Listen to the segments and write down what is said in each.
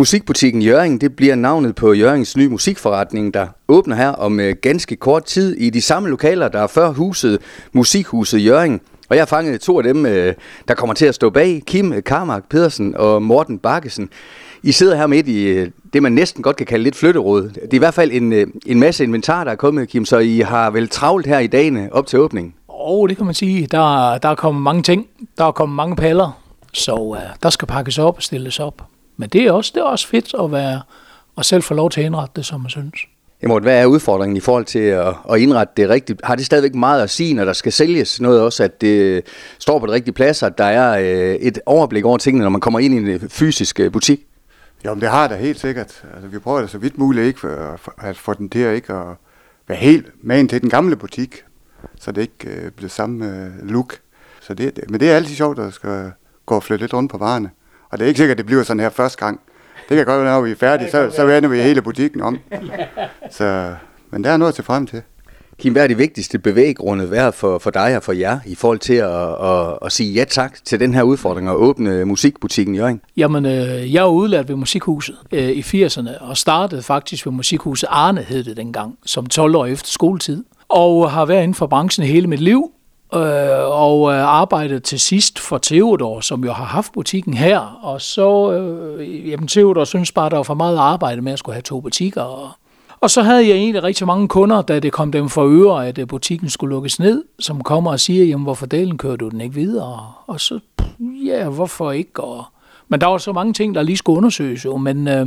Musikbutikken Jøring, det bliver navnet på Jørgens nye musikforretning, der åbner her om øh, ganske kort tid i de samme lokaler, der er før huset Musikhuset Jøring. Og jeg har fanget to af dem, øh, der kommer til at stå bag. Kim Karmark Pedersen og Morten Bakkesen. I sidder her midt i øh, det, man næsten godt kan kalde lidt flytteråd. Det er i hvert fald en, en masse inventar, der er kommet, Kim, så I har vel travlt her i dagene op til åbningen? Åh, oh, det kan man sige. Der, der er kommet mange ting. Der er kommet mange paller. Så uh, der skal pakkes op og stilles op. Men det er også, det er også fedt at være og selv få lov til at indrette det, som man synes. Jamen, hvad er udfordringen i forhold til at, at indrette det rigtigt? Har det stadigvæk meget at sige, når der skal sælges noget også, at det står på det rigtige plads, at der er øh, et overblik over tingene, når man kommer ind i en fysisk øh, butik? Jo, men det har det helt sikkert. Altså, vi prøver det så vidt muligt ikke for, at få den til ikke at være helt med til den gamle butik, så det ikke øh, bliver samme øh, look. Så det, men det er altid sjovt, at der skal gå og flytte lidt rundt på varerne. Og det er ikke sikkert, at det bliver sådan her første gang. Det kan godt være, når vi er færdige, så, så vender vi hele butikken om. Så, men der er noget til frem til. Kim, hvad er det vigtigste bevæggrundet være for, for dig og for jer i forhold til at, at, at sige ja tak til den her udfordring og åbne musikbutikken i Jørgen? Jamen, øh, jeg er udlært ved Musikhuset øh, i 80'erne og startede faktisk ved Musikhuset Arne, hed det dengang, som 12 år efter skoletid. Og har været inden for branchen hele mit liv, øh, og øh, arbejdede til sidst for Theodor, som jo har haft butikken her. Og så, øh, jamen Theodor synes bare, der var for meget arbejde med at skulle have to butikker. Og, og så havde jeg egentlig rigtig mange kunder, da det kom dem for øre, at øh, butikken skulle lukkes ned, som kommer og siger, jamen hvorfor delen kører du den ikke videre? Og så, ja, hvorfor ikke? Og, men der var så mange ting, der lige skulle undersøges jo, men, øh,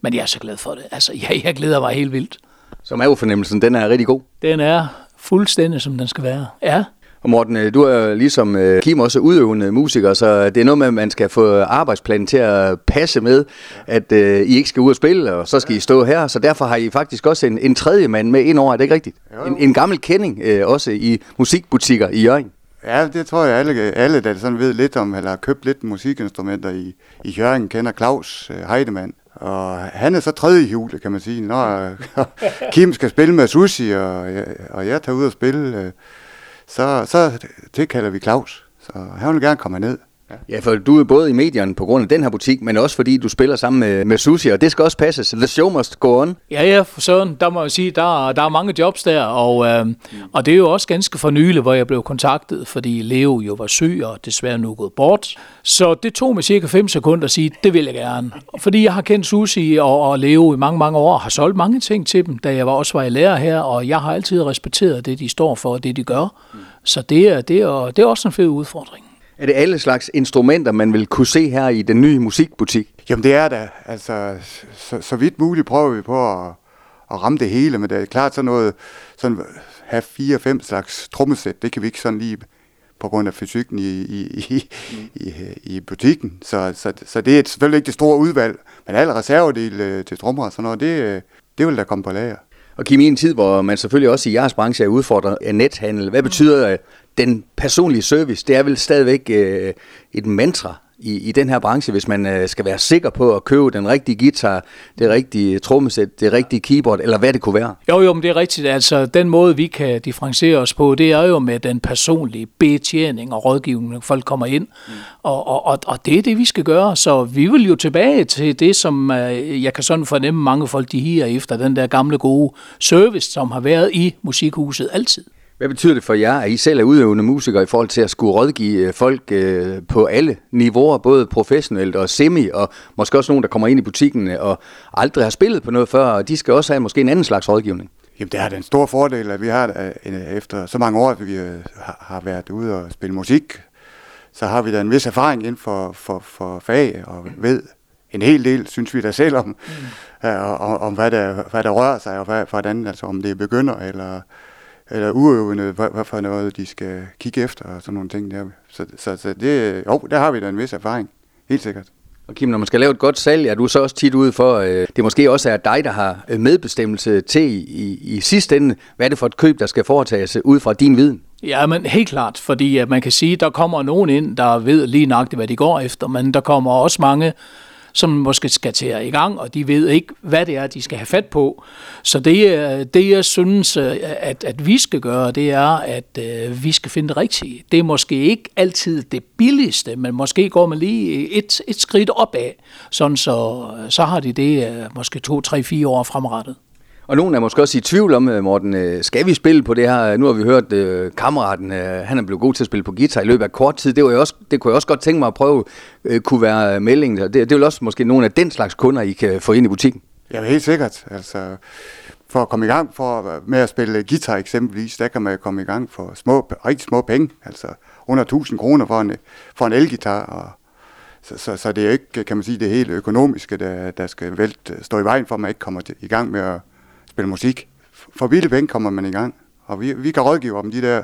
men jeg er så glad for det. Altså, ja, jeg glæder mig helt vildt. Så mavefornemmelsen, den er rigtig god? Den er fuldstændig, som den skal være. Ja. Og Morten, øh, du er ligesom øh, Kim også udøvende musiker, så det er noget med, at man skal få arbejdsplanen til at passe med, at uh, I ikke skal ud og spille, og så skal I stå her. Så derfor har I faktisk også en, en tredje mand med ind over, er det ikke rigtigt? En, en gammel kending også i musikbutikker i Jørgen. Ja, det tror jeg alle, alle der sådan ved lidt om, eller har købt lidt musikinstrumenter i, i Jørgen, kender Claus Heidemann. Og han er så tredje jule, kan man sige, når Kim skal spille med Sushi, og, og jeg tager ud og spille så, så tilkalder vi Claus. Så han vil gerne komme ned. Ja. ja, for du er både i medierne på grund af den her butik, men også fordi du spiller sammen med, med Sushi, og det skal også passe. Så the show must go on. Ja, ja, for søren, der må jeg sige, der, der er mange jobs der, og, øh, mm. og det er jo også ganske for nylig, hvor jeg blev kontaktet, fordi Leo jo var syg og desværre nu gået bort. Så det tog mig cirka 5 sekunder at sige, det vil jeg gerne. Fordi jeg har kendt Sushi og, og Leo i mange, mange år, og har solgt mange ting til dem, da jeg var også var i lærer her, og jeg har altid respekteret det, de står for, og det, de gør. Mm. Så det er, det, er, det er også en fed udfordring. Er det alle slags instrumenter, man vil kunne se her i den nye musikbutik? Jamen det er da. Altså, så, så vidt muligt prøver vi på at, at ramme det hele, men det er klart sådan noget, sådan have fire-fem slags trommesæt, det kan vi ikke sådan lige på grund af fysikken i, i, i, i, i butikken. Så, så, så det er selvfølgelig ikke det store udvalg, men alle reservedele øh, til trommer og sådan noget, det, øh, det vil da komme på lager. Og Kim, i en tid, hvor man selvfølgelig også i jeres branche er udfordret af nethandel, hvad betyder den personlige service? Det er vel stadigvæk øh, et mantra i, i den her branche, hvis man øh, skal være sikker på at købe den rigtige guitar, det rigtige trommesæt, det rigtige keyboard, eller hvad det kunne være? Jo, jo, men det er rigtigt. Altså, den måde, vi kan differentiere os på, det er jo med den personlige betjening og rådgivning, når folk kommer ind. Mm. Og, og, og, og det er det, vi skal gøre. Så vi vil jo tilbage til det, som øh, jeg kan sådan fornemme, mange folk de higer efter, den der gamle gode service, som har været i musikhuset altid. Hvad betyder det for jer, at I selv er udøvende musikere i forhold til at skulle rådgive øh, folk øh, på alle niveauer, både professionelt og semi, og måske også nogen, der kommer ind i butikken og aldrig har spillet på noget før, og de skal også have måske en anden slags rådgivning? Jamen, det er en stor fordel, at vi har øh, efter så mange år, at vi har været ude og spille musik, så har vi da en vis erfaring inden for, for, for fag, og ved en hel del, synes vi da selv om, mm. om, om hvad, der, hvad der rører sig, og hvad, hvordan, altså om det begynder, eller eller uøvende, hvad, hvad for noget de skal kigge efter og sådan nogle ting der. Så, så, så det, jo, der har vi da en vis erfaring, helt sikkert. Og Kim, når man skal lave et godt salg, er du så også tit ude for, øh, det måske også er dig, der har øh, medbestemmelse til i, i, sidste ende. Hvad er det for et køb, der skal foretages ud fra din viden? Ja, men helt klart, fordi at man kan sige, at der kommer nogen ind, der ved lige nøjagtigt, hvad de går efter, men der kommer også mange, som måske skal til at i gang, og de ved ikke, hvad det er, de skal have fat på. Så det, øh, det jeg synes, øh, at, at vi skal gøre, det er, at øh, vi skal finde det rigtige. Det er måske ikke altid det billigste, men måske går man lige et, et skridt opad, sådan så, så har de det måske to, tre, fire år fremrettet. Og nogen er måske også i tvivl om, øh, Morten, øh, skal vi spille på det her? Nu har vi hørt uh, kammeraten, uh, han er blevet god til at spille på guitar i løbet af kort tid. Det, var jeg også, det kunne jeg også godt tænke mig at prøve, uh, kunne være meldingen. Det, det er vel også måske nogle af den slags kunder, I kan få ind i butikken. Ja, helt sikkert. Altså, for at komme i gang for, med at spille guitar eksempelvis, der kan man komme i gang for små, rigtig små penge, altså under 1000 kroner for en, for en elgitar. Og, så, så, så det er ikke, kan man sige, det helt økonomiske, der, der skal vælte, stå i vejen for, at man ikke kommer til, i gang med at spille musik. For vilde penge kommer man i gang, og vi, vi kan rådgive om de der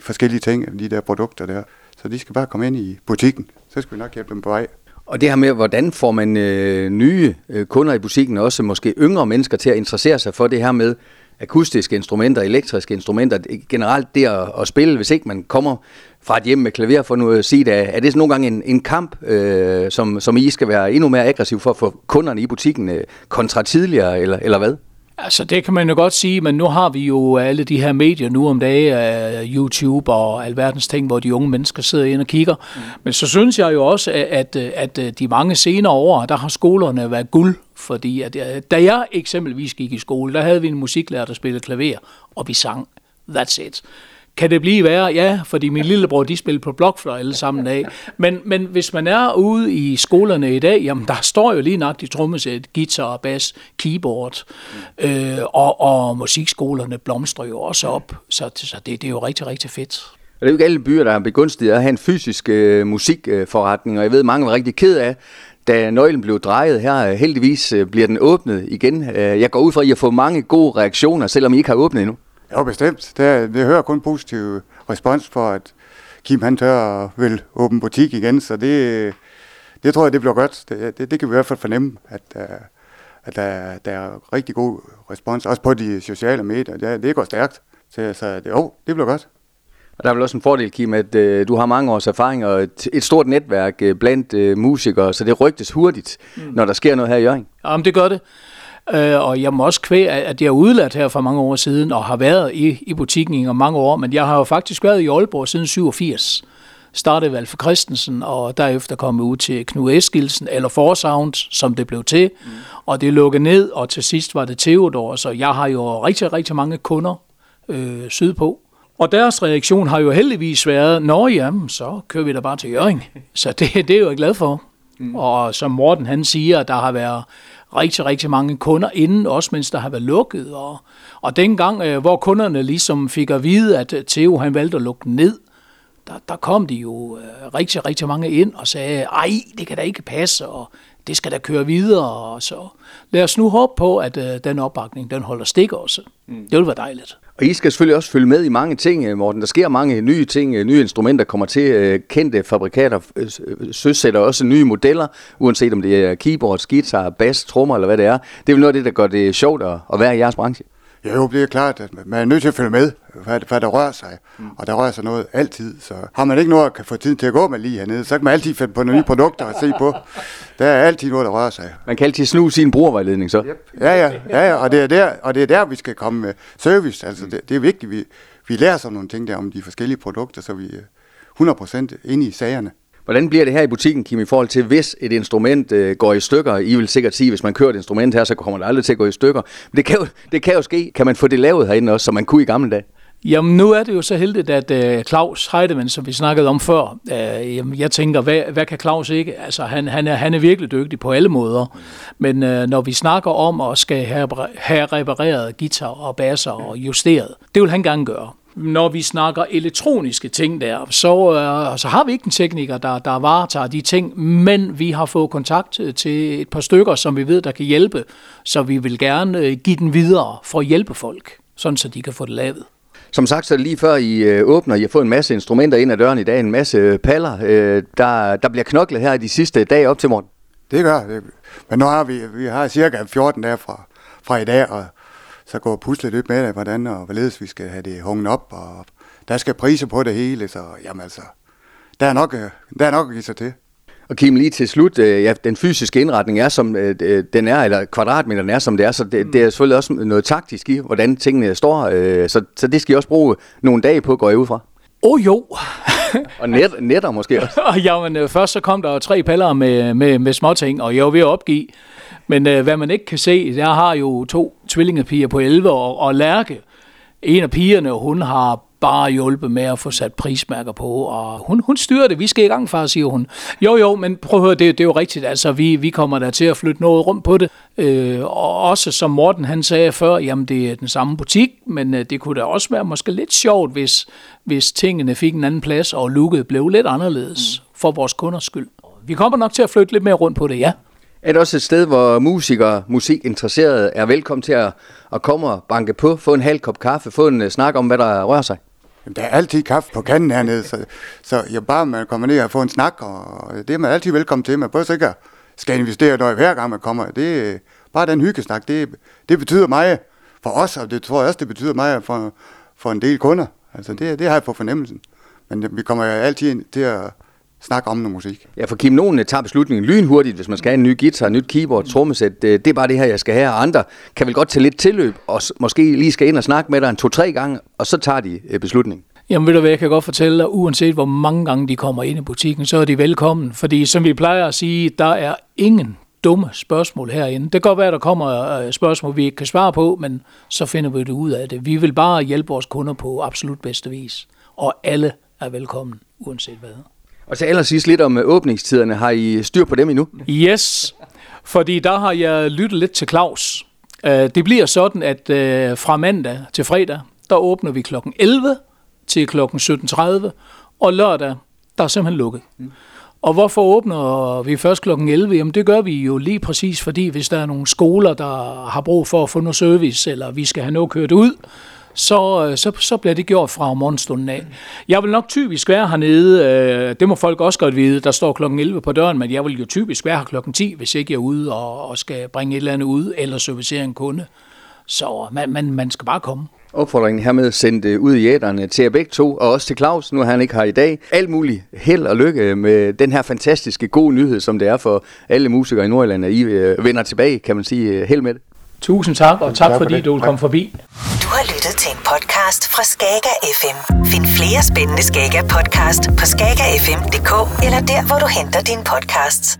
forskellige ting, de der produkter der. Så de skal bare komme ind i butikken, så skal vi nok hjælpe dem på vej. Og det her med, hvordan får man øh, nye øh, kunder i butikken, også måske yngre mennesker til at interessere sig for det her med akustiske instrumenter, elektriske instrumenter, generelt det at, at spille, hvis ikke man kommer fra et hjem med klaver, for nu at sige det, er det sådan nogle gange en, en kamp, øh, som, som I skal være endnu mere aggressiv for at få kunderne i butikken øh, kontra tidligere, eller, eller hvad? Altså det kan man jo godt sige, men nu har vi jo alle de her medier nu om dagen, uh, YouTube og alverdens ting, hvor de unge mennesker sidder ind og kigger. Mm. Men så synes jeg jo også, at, at, at de mange senere år, der har skolerne været guld, fordi at, da jeg eksempelvis gik i skole, der havde vi en musiklærer, der spillede klaver, og vi sang. That's it. Kan det blive værre? Ja, fordi min lillebror, de spiller på blokfløj alle sammen af. Men, men hvis man er ude i skolerne i dag, jamen der står jo lige nok de trommesæt, guitar, bass, keyboard, øh, og, og musikskolerne blomstrer jo også op. Så, så det, det er jo rigtig, rigtig fedt. Og det er jo ikke alle byer, der har begunstiget at have en fysisk øh, musikforretning, og jeg ved, mange var rigtig ked af, da nøglen blev drejet her. Øh, heldigvis øh, bliver den åbnet igen. Øh, jeg går ud fra, at I har fået mange gode reaktioner, selvom I ikke har åbnet endnu. Jo, bestemt. Det, det hører kun positiv respons for, at Kim han tør at vil åbne butik igen, så det, det tror jeg, det bliver godt. Det, det, det kan vi i hvert fald fornemme, at, øh, at der, der er rigtig god respons, også på de sociale medier. Det, det går stærkt, så, så det, jo, det bliver godt. Og der er vel også en fordel, Kim, at øh, du har mange års erfaring og et, et stort netværk øh, blandt øh, musikere, så det rygtes hurtigt, mm. når der sker noget her i Jørgen. Jamen, det gør det. Øh, og jeg må også kvæge, at jeg er udladt her for mange år siden, og har været i, i butikken i mange år, men jeg har jo faktisk været i Aalborg siden 87 startede Valfe Christensen, og derefter kom ud til Knud Eskilsen, eller Forsound, som det blev til, mm. og det lukkede ned, og til sidst var det Theodor, så jeg har jo rigtig, rigtig mange kunder øh, sydpå. Og deres reaktion har jo heldigvis været, nå jamen, så kører vi da bare til Jørgen. Så det, det er jeg jo glad for. Mm. Og som Morten han siger, der har været rigtig, rigtig mange kunder inden, også mens der har været lukket. Og, og dengang, øh, hvor kunderne ligesom fik at vide, at Theo han valgte at lukke ned, der, der kom de jo øh, rigtig, rigtig mange ind og sagde, ej, det kan da ikke passe, og det skal da køre videre. Og så lad os nu håbe på, at øh, den opbakning, den holder stik også. Mm. Det vil være dejligt. Og I skal selvfølgelig også følge med i mange ting, øh, Morten. Der sker mange nye ting, øh, nye instrumenter kommer til. Øh, kendte fabrikater søsætter også nye modeller, uanset om det er keyboard, guitar, bass, trommer eller hvad det er. Det er vel noget af det, der gør det sjovt at være i jeres branche. Ja, jo, det er klart, at man er nødt til at følge med, hvad, hvad der rører sig. Mm. Og der rører sig noget altid. Så har man ikke noget at kan få tid til at gå med lige hernede, så kan man altid finde på nogle nye produkter at se på. Der er altid noget, der rører sig. Man kan altid snuse sin brugervejledning så. Yep. Ja, ja, ja, ja, og det er der, og det er der vi skal komme med service. Altså, mm. det, det er vigtigt, vi, vi lærer sådan nogle ting der om de forskellige produkter, så vi er 100% inde i sagerne. Hvordan bliver det her i butikken, Kim, i forhold til, hvis et instrument øh, går i stykker? I vil sikkert sige, hvis man kører et instrument her, så kommer det aldrig til at gå i stykker. Men det kan jo, det kan jo ske. Kan man få det lavet herinde også, som man kunne i gamle dage? Jamen, nu er det jo så heldigt, at uh, Claus Heidemann, som vi snakkede om før, uh, jamen, jeg tænker, hvad, hvad kan Claus ikke? Altså, han, han, er, han er virkelig dygtig på alle måder. Men uh, når vi snakker om at skal have, have repareret guitar og basser og justeret, det vil han gerne gøre når vi snakker elektroniske ting der, så, øh, så har vi ikke en tekniker, der, der varetager de ting, men vi har fået kontakt til et par stykker, som vi ved, der kan hjælpe, så vi vil gerne øh, give den videre for at hjælpe folk, sådan så de kan få det lavet. Som sagt, så lige før I øh, åbner, I har fået en masse instrumenter ind ad døren i dag, en masse paller. Øh, der, der bliver knoklet her de sidste dage op til morgen. Det gør det. Men nu har vi, vi har cirka 14 dage fra, fra i dag, og så går puslet lidt med det, hvordan og hvorledes vi skal have det hunget op, og der skal priser på det hele, så jamen altså, der er nok, øh, der er nok at give sig til. Og Kim, lige til slut, øh, ja, den fysiske indretning er, som øh, øh den er, eller kvadratmeteren er, som det er, så det, det er selvfølgelig også noget taktisk i, hvordan tingene står, øh, så, så det skal I også bruge nogle dage på, går jeg ud fra. Åh oh, jo. og net, netter måske også. ja, men øh, først så kom der jo tre paller med, med, med småting, og jeg var ved at opgive. Men øh, hvad man ikke kan se, jeg har jo to tvillingepiger på 11 og, og Lærke. En af pigerne, hun har bare hjulpet med at få sat prismærker på, og hun, hun styrer det. Vi skal i gang, far, siger hun. Jo, jo, men prøv at høre, det, det er jo rigtigt. Altså, vi, vi kommer der til at flytte noget rum på det. Øh, og også som Morten han sagde før, jamen det er den samme butik, men øh, det kunne da også være måske lidt sjovt, hvis, hvis tingene fik en anden plads, og lukket blev lidt anderledes mm. for vores kunders skyld. Vi kommer nok til at flytte lidt mere rundt på det, ja. Er det også et sted, hvor musikere, musikinteresserede er velkommen til at, at komme og banke på, få en halv kop kaffe, få en uh, snak om, hvad der rører sig? Jamen, der er altid kaffe på kanden hernede, så, så jeg bare man kommer ned og får en snak, og det er man altid velkommen til. Man prøver ikke skal investere noget hver gang man kommer. Det, bare den hyggesnak, det, det betyder meget for os, og det tror jeg også, det betyder meget for, for en del kunder. Altså det, det har jeg på fornemmelsen. Men vi kommer altid til at snakke om noget musik. Ja, for Kim, nogen tager beslutningen lynhurtigt, hvis man skal have en ny guitar, en nyt keyboard, trommesæt. Det er bare det her, jeg skal have, og andre kan vel godt tage lidt tilløb, og måske lige skal ind og snakke med dig en to-tre gange, og så tager de øh, beslutningen. Jamen ved du hvad, jeg kan godt fortælle dig, uanset hvor mange gange de kommer ind i butikken, så er de velkommen. Fordi som vi plejer at sige, der er ingen dumme spørgsmål herinde. Det kan godt være, at der kommer øh, spørgsmål, vi ikke kan svare på, men så finder vi det ud af det. Vi vil bare hjælpe vores kunder på absolut bedste vis. Og alle er velkommen, uanset hvad. Og til allersidst lidt om øh, åbningstiderne. Har I styr på dem endnu? Yes, fordi der har jeg lyttet lidt til Claus. Øh, det bliver sådan, at fra mandag til fredag, der åbner vi kl. 11 til kl. 17.30, og lørdag, der er simpelthen lukket. Mm. Og hvorfor åbner vi først kl. 11? Jamen det gør vi jo lige præcis, fordi hvis der er nogle skoler, der har brug for at få noget service, eller vi skal have noget kørt ud, så, øh, så, så bliver det gjort fra morgenstunden af. Jeg vil nok typisk være hernede, øh, det må folk også godt vide, der står klokken 11 på døren, men jeg vil jo typisk være her klokken 10, hvis ikke jeg er ude og, og skal bringe et eller andet ud, eller servicere en kunde. Så man, man, man skal bare komme opfordringen hermed sendt øh, ud i æderne til jer begge to, og også til Claus, nu han ikke har i dag. Alt muligt held og lykke med den her fantastiske gode nyhed, som det er for alle musikere i Nordjylland, at I øh, vender tilbage, kan man sige. Held med det. Tusind tak, og tak, tak fordi du kom forbi. Du har lyttet til en podcast fra Skager FM. Find flere spændende Skager podcast på skagerfm.dk eller der, hvor du henter dine podcasts.